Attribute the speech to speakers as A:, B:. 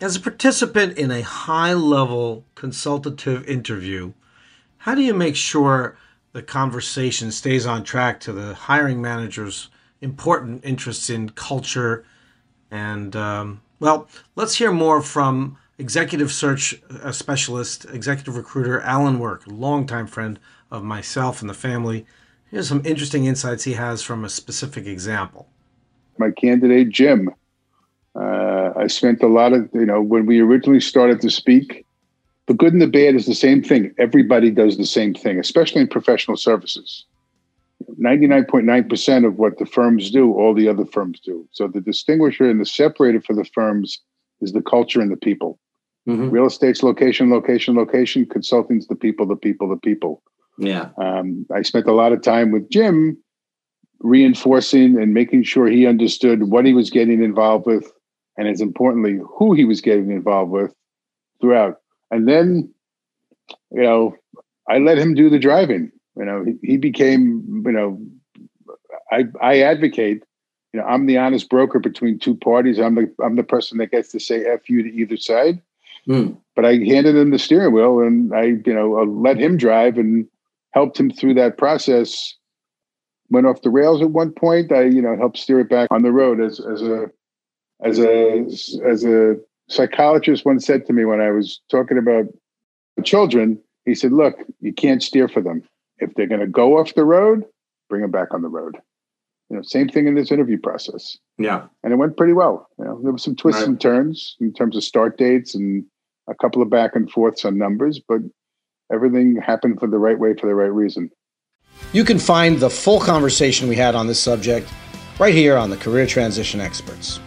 A: As a participant in a high level consultative interview, how do you make sure the conversation stays on track to the hiring manager's important interests in culture? And, um, well, let's hear more from executive search uh, specialist, executive recruiter Alan Work, longtime friend of myself and the family. Here's some interesting insights he has from a specific example.
B: My candidate, Jim. I spent a lot of, you know, when we originally started to speak, the good and the bad is the same thing. Everybody does the same thing, especially in professional services. 99.9% of what the firms do, all the other firms do. So the distinguisher and the separator for the firms is the culture and the people. Mm-hmm. Real estate's location, location, location. Consulting's the people, the people, the people.
C: Yeah.
B: Um, I spent a lot of time with Jim reinforcing and making sure he understood what he was getting involved with, and as importantly, who he was getting involved with throughout. And then, you know, I let him do the driving. You know, he, he became, you know, I I advocate. You know, I'm the honest broker between two parties. I'm the I'm the person that gets to say "f you" to either side. Mm. But I handed him the steering wheel, and I, you know, let him drive and helped him through that process. Went off the rails at one point. I, you know, helped steer it back on the road. As as a as a as a psychologist once said to me when I was talking about children, he said, "Look, you can't steer for them. If they're going to go off the road, bring them back on the road." You know, same thing in this interview process.
C: Yeah,
B: and it went pretty well. You know, there were some twists right. and turns in terms of start dates and a couple of back and forths on numbers, but everything happened for the right way for the right reason.
A: You can find the full conversation we had on this subject right here on the Career Transition Experts.